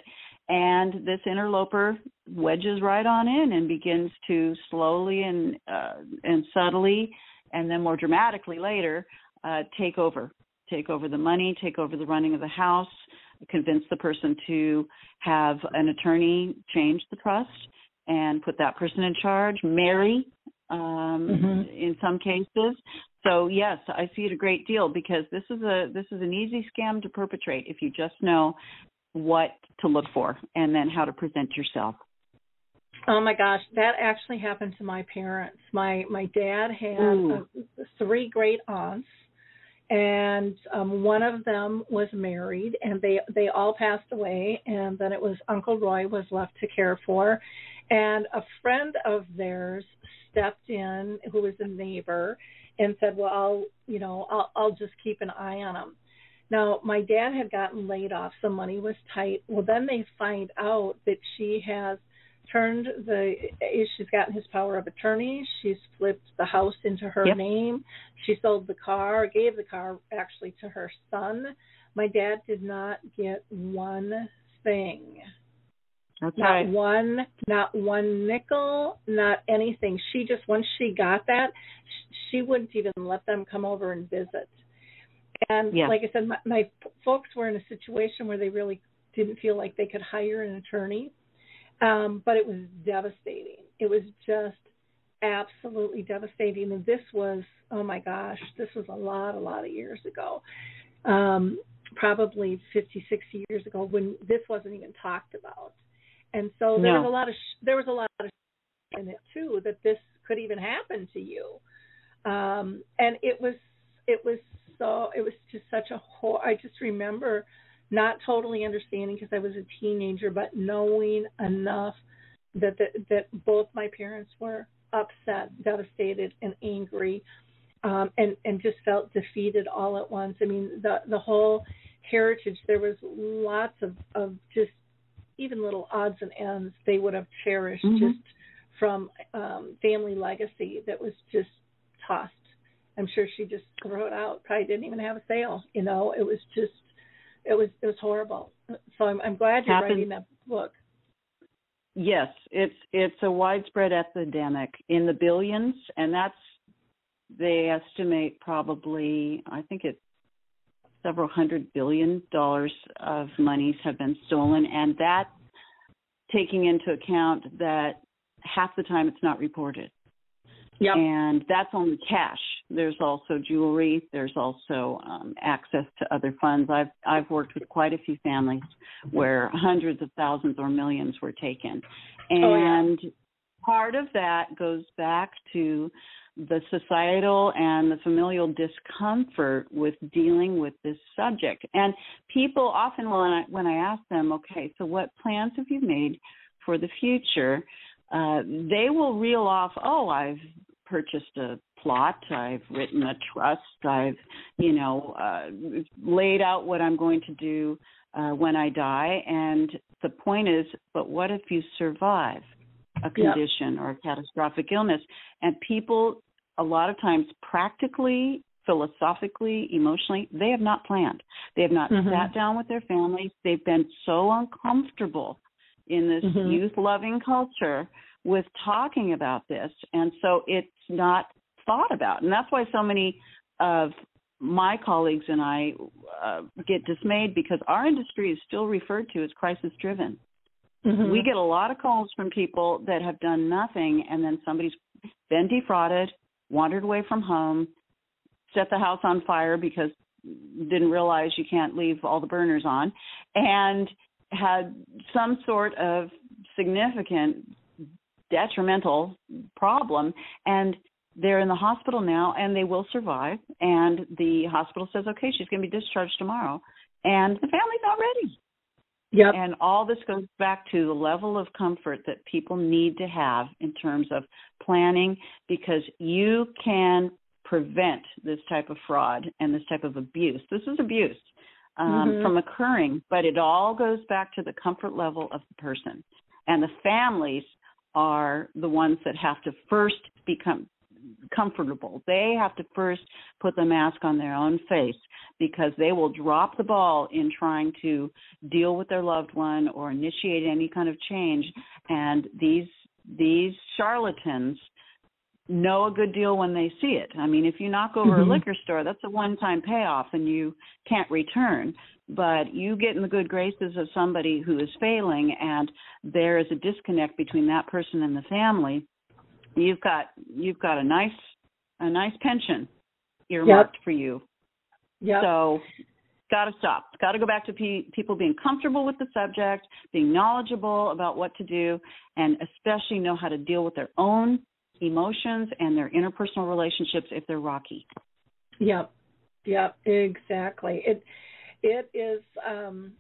S3: And this interloper wedges right on in and begins to slowly and uh, and subtly, and then more dramatically later, uh, take over, take over the money, take over the running of the house, convince the person to have an attorney change the trust and put that person in charge, marry um, mm-hmm. in some cases. So yes, I see it a great deal because this is a this is an easy scam to perpetrate if you just know what to look for and then how to present yourself.
S1: Oh my gosh, that actually happened to my parents. My my dad had uh, three great aunts and um, one of them was married, and they they all passed away, and then it was Uncle Roy was left to care for, and a friend of theirs stepped in, who was a neighbor, and said, "Well, I'll you know I'll I'll just keep an eye on him." Now, my dad had gotten laid off, so money was tight. Well, then they find out that she has turned the eh, she's gotten his power of attorney. She's flipped the house into her yep. name. She sold the car gave the car actually to her son. My dad did not get one thing.
S3: That's
S1: not one not one nickel not anything. She just once she got that she wouldn't even let them come over and visit. And
S3: yes.
S1: like i said my, my folks were in a situation where they really didn't feel like they could hire an attorney um, but it was devastating. It was just absolutely devastating. And this was, oh my gosh, this was a lot, a lot of years ago. Um, probably 50, 60 years ago when this wasn't even talked about. And so there no. was a lot of sh- there was a lot of sh- in it too that this could even happen to you. Um, and it was it was so it was just such a whole. I just remember not totally understanding because I was a teenager, but knowing enough that the, that both my parents were upset, devastated, and angry, um, and and just felt defeated all at once. I mean, the the whole heritage there was lots of of just even little odds and ends they would have cherished
S3: Mhm.
S1: just from um family legacy that was just tossed. I'm sure she just threw it out. Probably didn't even have a sale. You know, it was just it was it was horrible. So I'm I'm glad you're
S3: Happens-
S1: writing that book.
S3: Yes, it's it's a widespread epidemic in the billions, and that's they estimate probably I think it's several hundred billion dollars of monies have been stolen, and that taking into account that half the time it's not reported.
S1: Yep.
S3: and that's only cash. There's also jewelry. There's also um, access to other funds. I've I've worked with quite a few families where hundreds of thousands or millions were taken,
S1: Oh, yeah.
S3: and part of that goes back to the societal and the familial discomfort with dealing with this subject. And people often when I when I ask them, okay, so what plans have you made for the future? Uh, they will reel off, oh, I've purchased a plot, I've written a trust, I've, you know, uh, laid out what I'm going to do uh, when I die. And the point is, but what if you survive a condition or a catastrophic illness? And people, a lot of times, practically, philosophically, emotionally, they have not planned. They have not
S1: Mhm.
S3: sat down with their families. They've been so uncomfortable in this
S1: Mhm.
S3: youth loving culture with talking about this and so it's not thought about and that's why so many of my colleagues and I uh, get dismayed because our industry is still referred to as crisis driven.
S1: Mhm.
S3: We get a lot of calls from people that have done nothing and then somebody's been defrauded, wandered away from home, set the house on fire because didn't realize you can't leave all the burners on and had some sort of significant detrimental problem and they're in the hospital now and they will survive and the hospital says okay she's going to be discharged tomorrow and the family's not ready
S1: Yep.
S3: and all this goes back to the level of comfort that people need to have in terms of planning because you can prevent this type of fraud and this type of abuse. This is abuse um,
S1: Mhm.
S3: from occurring, but it all goes back to the comfort level of the person. And the families are the ones that have to first become comfortable. They have to first put the mask on their own face because they will drop the ball in trying to deal with their loved one or initiate any kind of change and these these charlatans know a good deal when they see it. I mean, if you knock over
S1: Mhm.
S3: a liquor store, that's a one-time payoff and you can't return. But you get in the good graces of somebody who is failing and there is a disconnect between that person and the family. You've got you've got a nice a nice pension earmarked for you.
S1: Yep.
S3: So, got to stop. Got to go back to pe- people being comfortable with the subject, being knowledgeable about what to do, and especially know how to deal with their own emotions and their interpersonal relationships if they're rocky.
S1: Yep. Yep, exactly. It it is um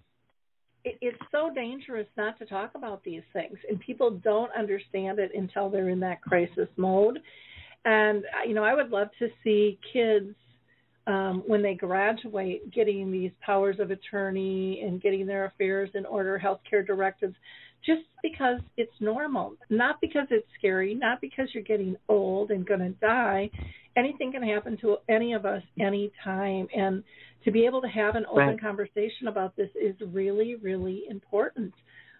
S1: it, it's so dangerous not to talk about these things and people don't understand it until they're in that crisis mode. And uh, you know, I would love to see kids um, when they graduate getting these powers of attorney and getting their affairs in order, healthcare directives, just because it's normal, not because it's scary, not because you're getting old and going to die. Anything can happen to any of us anytime. And to be able to have an open
S3: Right.
S1: conversation about this is really, really important.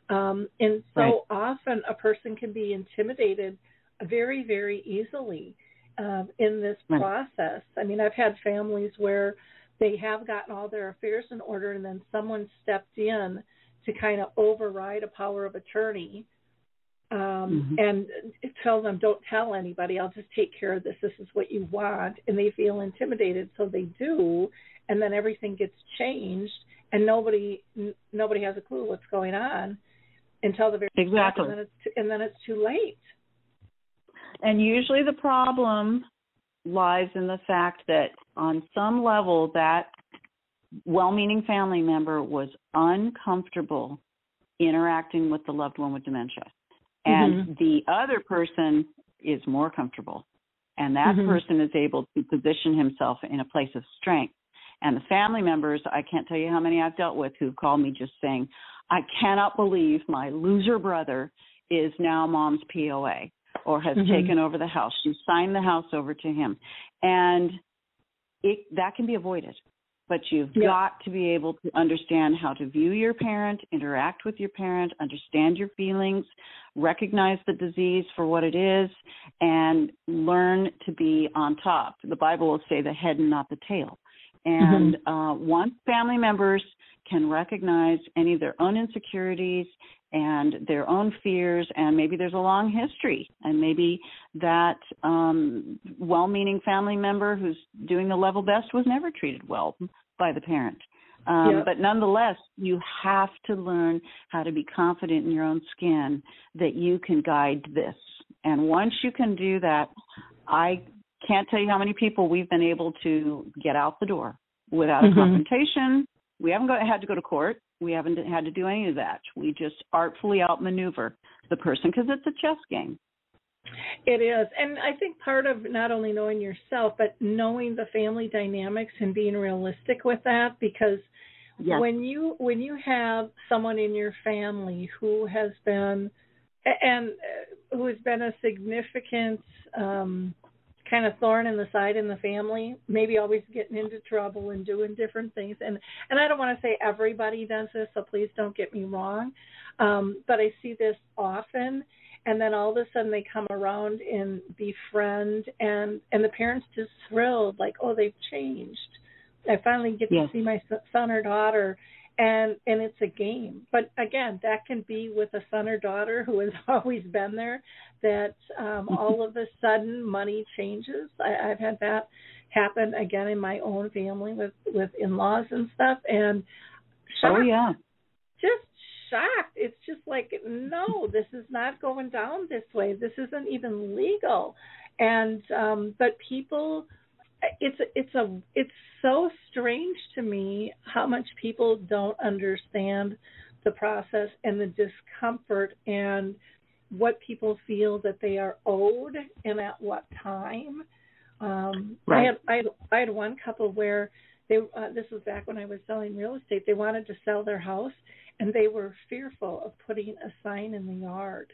S1: Um, and so
S3: Right.
S1: often a person can be intimidated very, very easily um, in this
S3: Right.
S1: process. I mean, I've had families where they have gotten all their affairs in order, and then someone stepped in to kind of override a power of attorney um,
S3: Mhm.
S1: and tell them, "Don't tell anybody. I'll just take care of this. This is what you want," and they feel intimidated, so they do, and then everything gets changed, and nobody n- nobody has a clue what's going on until the very
S3: Exactly.
S1: and then too, and then it's too late.
S3: And usually the problem lies in the fact that on some level that well-meaning family member was uncomfortable interacting with the loved one with dementia. And the other person is more comfortable. And that
S1: Mhm.
S3: person is able to position himself in a place of strength. And the family members, I can't tell you how many I've dealt with who've called me just saying, I cannot believe my loser brother is now mom's POA or has
S1: Mhm.
S3: taken over the house. She signed the house over to him. And it that can be avoided. But you've
S1: Yeah.
S3: got to be able to understand how to view your parent, interact with your parent, understand your feelings, recognize the disease for what it is, and learn to be on top. The Bible will say the head and not the tail. And uh, once family members can recognize any of their own insecurities and their own fears, and maybe there's a long history, and maybe that um, well meaning family member who's doing the level best was never treated well by the parent. Um,
S1: Yep.
S3: But nonetheless, you have to learn how to be confident in your own skin that you can guide this. And once you can do that, I can't tell you how many people we've been able to get out the door without a confrontation. We haven't got, had to go to court. We haven't had to do any of that. We just artfully outmaneuver the person because it's a chess game.
S1: It is. And I think part of not only knowing yourself, but knowing the family dynamics and being realistic with that because
S3: Yes.
S1: when you when you have someone in your family who has been and uh, who has been a significant um kind of thorn in the side in the family, maybe always getting into trouble and doing different things. And and I don't want to say everybody does this, so please don't get me wrong. Um, but I see this often and then all of a sudden they come around and befriend and and the parents just thrilled like oh they've changed i finally get
S3: Yes.
S1: to see my son or daughter and and it's a game but again that can be with a son or daughter who has always been there that um all of a sudden money changes i i've had that happen again in my own family with with in-laws and stuff and
S3: Oh yeah.
S1: just shocked. It's just like, no, this is not going down this way. This isn't even legal. And um but people it's it's a it's so strange to me how much people don't understand the process and the discomfort and what people feel that they are owed and at what time. Um I
S3: Right.
S1: had I had I had one couple where they uh, this was back when I was selling real estate. They wanted to sell their house and they were fearful of putting a sign in the yard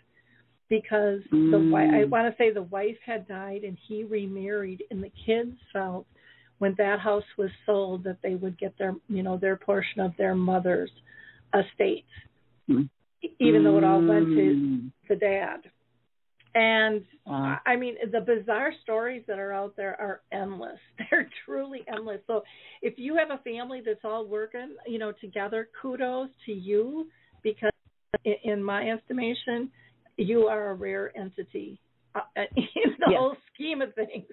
S1: because the wife I
S3: Mm.
S1: want to say the wife had died and he remarried and the kids felt when that house was sold that they would get their you know their portion of their mother's estate
S3: Mm.
S1: even though it all went to
S3: Mm.
S1: the dad and I mean, the bizarre stories that are out there are endless. They're truly endless. So, if you have a family that's all working, you know, together, kudos to you because, in my estimation, you are a rare entity uh, in the
S3: Yes.
S1: whole scheme of things.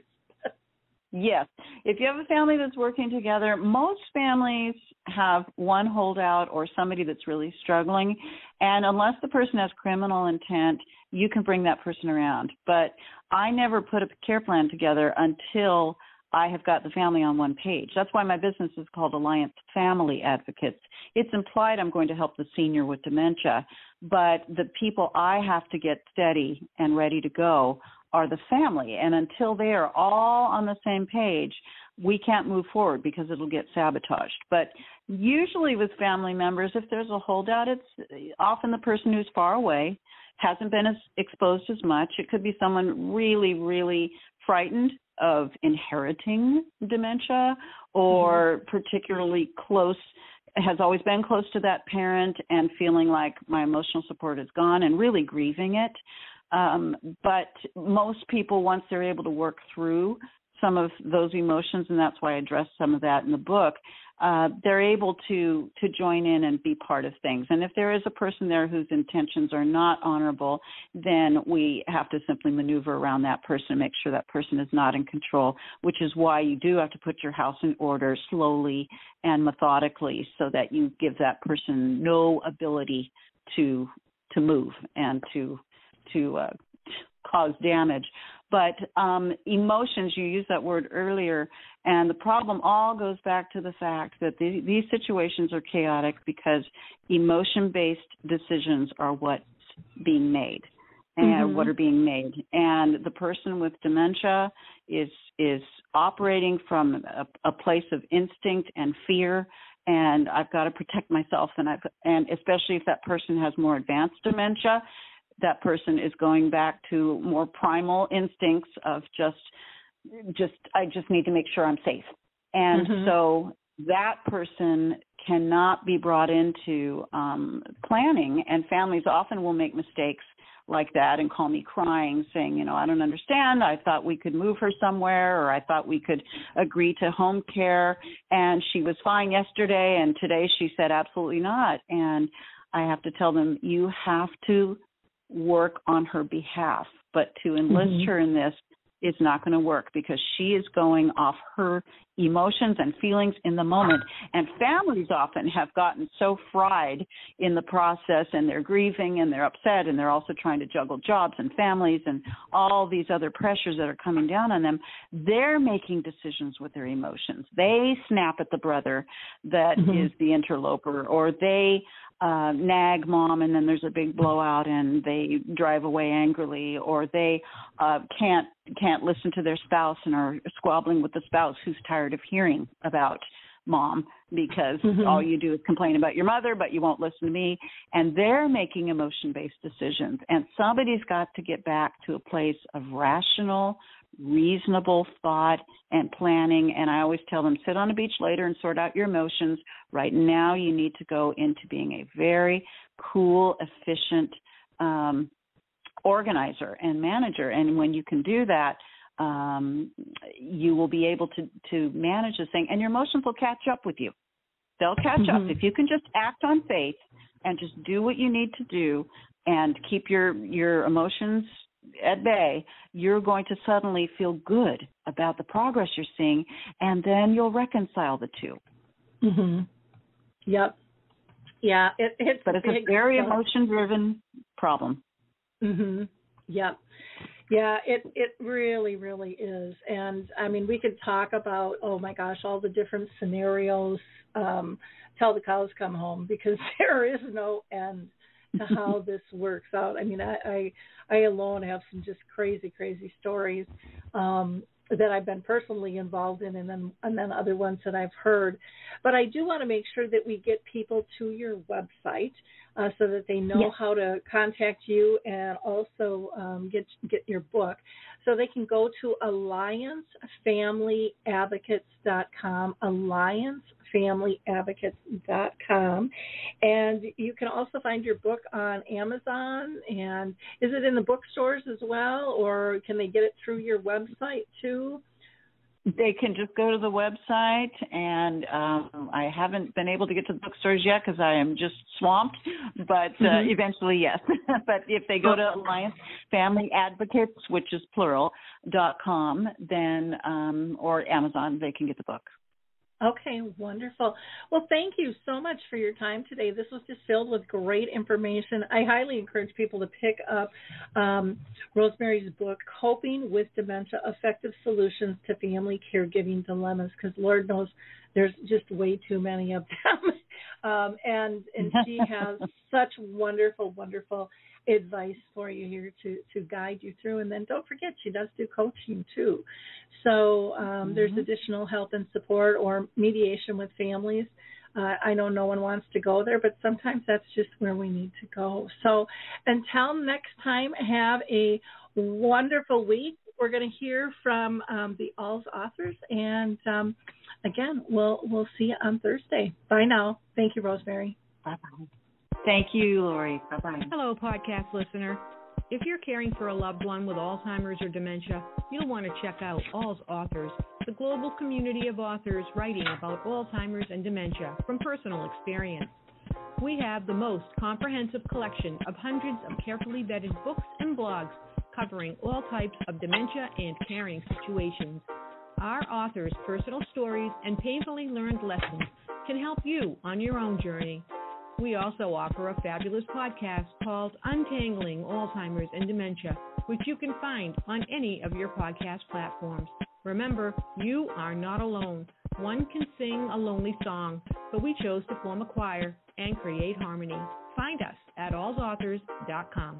S3: Yes. If you have a family that's working together, most families have one holdout or somebody that's really struggling. And unless the person has criminal intent, you can bring that person around. But I never put a care plan together until I have got the family on one page. That's why my business is called Alliance Family Advocates. It's implied I'm going to help the senior with dementia, but the people I have to get steady and ready to go are the family. And until they are all on the same page, we can't move forward because it'll get sabotaged. But usually with family members, if there's a holdout, it's often the person who's far away, hasn't been as exposed as much. It could be someone really, really frightened of inheriting dementia or mm-hmm. particularly close has always been close to that parent and feeling like my emotional support is gone and really grieving it. Um, but most people, once they're able to work through some of those emotions, and that's why I address some of that in the book, uh, they're able to to join in and be part of things. And if there is a person there whose intentions are not honorable, then we have to simply maneuver around that person and make sure that person is not in control. Which is why you do have to put your house in order slowly and methodically, so that you give that person no ability to to move and to to uh, cause damage. But um, emotions, you used that word earlier, and the problem all goes back to the fact that the, these situations are chaotic because emotion based decisions are what's being made and
S1: Mhm.
S3: what are being made. And the person with dementia is is operating from a, a place of instinct and fear and I've got to protect myself and I've and especially if that person has more advanced dementia, that person is going back to more primal instincts of just just I just need to make sure I'm safe. And
S1: Mhm.
S3: so that person cannot be brought into um planning and families often will make mistakes like that and call me crying saying you know i don't understand i thought we could move her somewhere or i thought we could agree to home care and she was fine yesterday and today she said absolutely not and i have to tell them you have to work on her behalf but to enlist
S1: Mhm.
S3: her in this is not going to work because she is going off her emotions and feelings in the moment. And families often have gotten so fried in the process and they're grieving and they're upset and they're also trying to juggle jobs and families and all these other pressures that are coming down on them. They're making decisions with their emotions. They snap at the brother that is
S1: Mhm.
S3: the interloper or they uh nag mom and then there's a big blowout and they drive away angrily or they uh can't can't listen to their spouse and are squabbling with the spouse who's tired of hearing about mom because
S1: Mhm.
S3: all you do is complain about your mother but you won't listen to me and they're making emotion based decisions and somebody's got to get back to a place of rational reasonable thought and planning and i always tell them sit on a beach later and sort out your emotions. Right now you need to go into being a very cool efficient um, organizer and manager and when you can do that um, you will be able to to manage this thing and your emotions will catch up with you. They'll catch
S1: Mhm.
S3: up if you can just act on faith and just do what you need to do and keep your your emotions at bay you're going to suddenly feel good about the progress you're seeing and then you'll reconcile the two
S1: Mhm. Yep. Yeah, it, it's
S3: but it's a very
S1: stuff.
S3: emotion driven problem
S1: Mhm. Yep. Yeah, it it really really is. And I mean, we could talk about oh my gosh, all the different scenarios um till the cows come home because there is no end to how this works out. I mean, I I, I alone have some just crazy crazy stories um that I've been personally involved in and then and then other ones that I've heard. But I do want to make sure that we get people to your website uh, so that they know
S3: Yes.
S1: how to contact you and also um, get get your book. So they can go to alliancefamilyadvocates.com, alliancefamilyadvocates.com, and you can also find your book on Amazon. And is it in the bookstores as well, or can they get it through your website too?
S3: They can just go to the website, and um, I haven't been able to get to the bookstores yet because I am just swamped. But uh,
S1: Mhm.
S3: eventually, yes. but if they go to Alliance Family Advocates, which is plural, dot com, then um, or Amazon, they can get the book.
S1: Okay, wonderful. Well, thank you so much for your time today. This was just filled with great information. I highly encourage people to pick up um, Rosemary's book, Coping with Dementia Effective Solutions to Family Caregiving Dilemmas, because Lord knows there's just way too many of them. um, and, and she has such wonderful, wonderful advice for you here to, to guide you through. And then don't forget, she does do coaching too. So um, there's
S3: Mhm.
S1: additional help and support or mediation with families. Uh, I know no one wants to go there, but sometimes that's just where we need to go. So until next time, have a wonderful week. We're going to hear from um, the AlzAuthors, and um, again, we'll we'll see you on Thursday. Bye now. Thank you, Rosemary.
S3: Bye bye. Thank you, Lori. Bye bye.
S4: Hello, podcast listener. If you're caring for a loved one with Alzheimer's or dementia, you'll want to check out All's Authors, the global community of authors writing about Alzheimer's and dementia from personal experience. We have the most comprehensive collection of hundreds of carefully vetted books and blogs covering all types of dementia and caring situations. Our authors' personal stories and painfully learned lessons can help you on your own journey. We also offer a fabulous podcast called Untangling Alzheimer's and Dementia, which you can find on any of your podcast platforms. Remember, you are not alone. One can sing a lonely song, but we chose to form a choir and create harmony. Find us at alzauthors.com.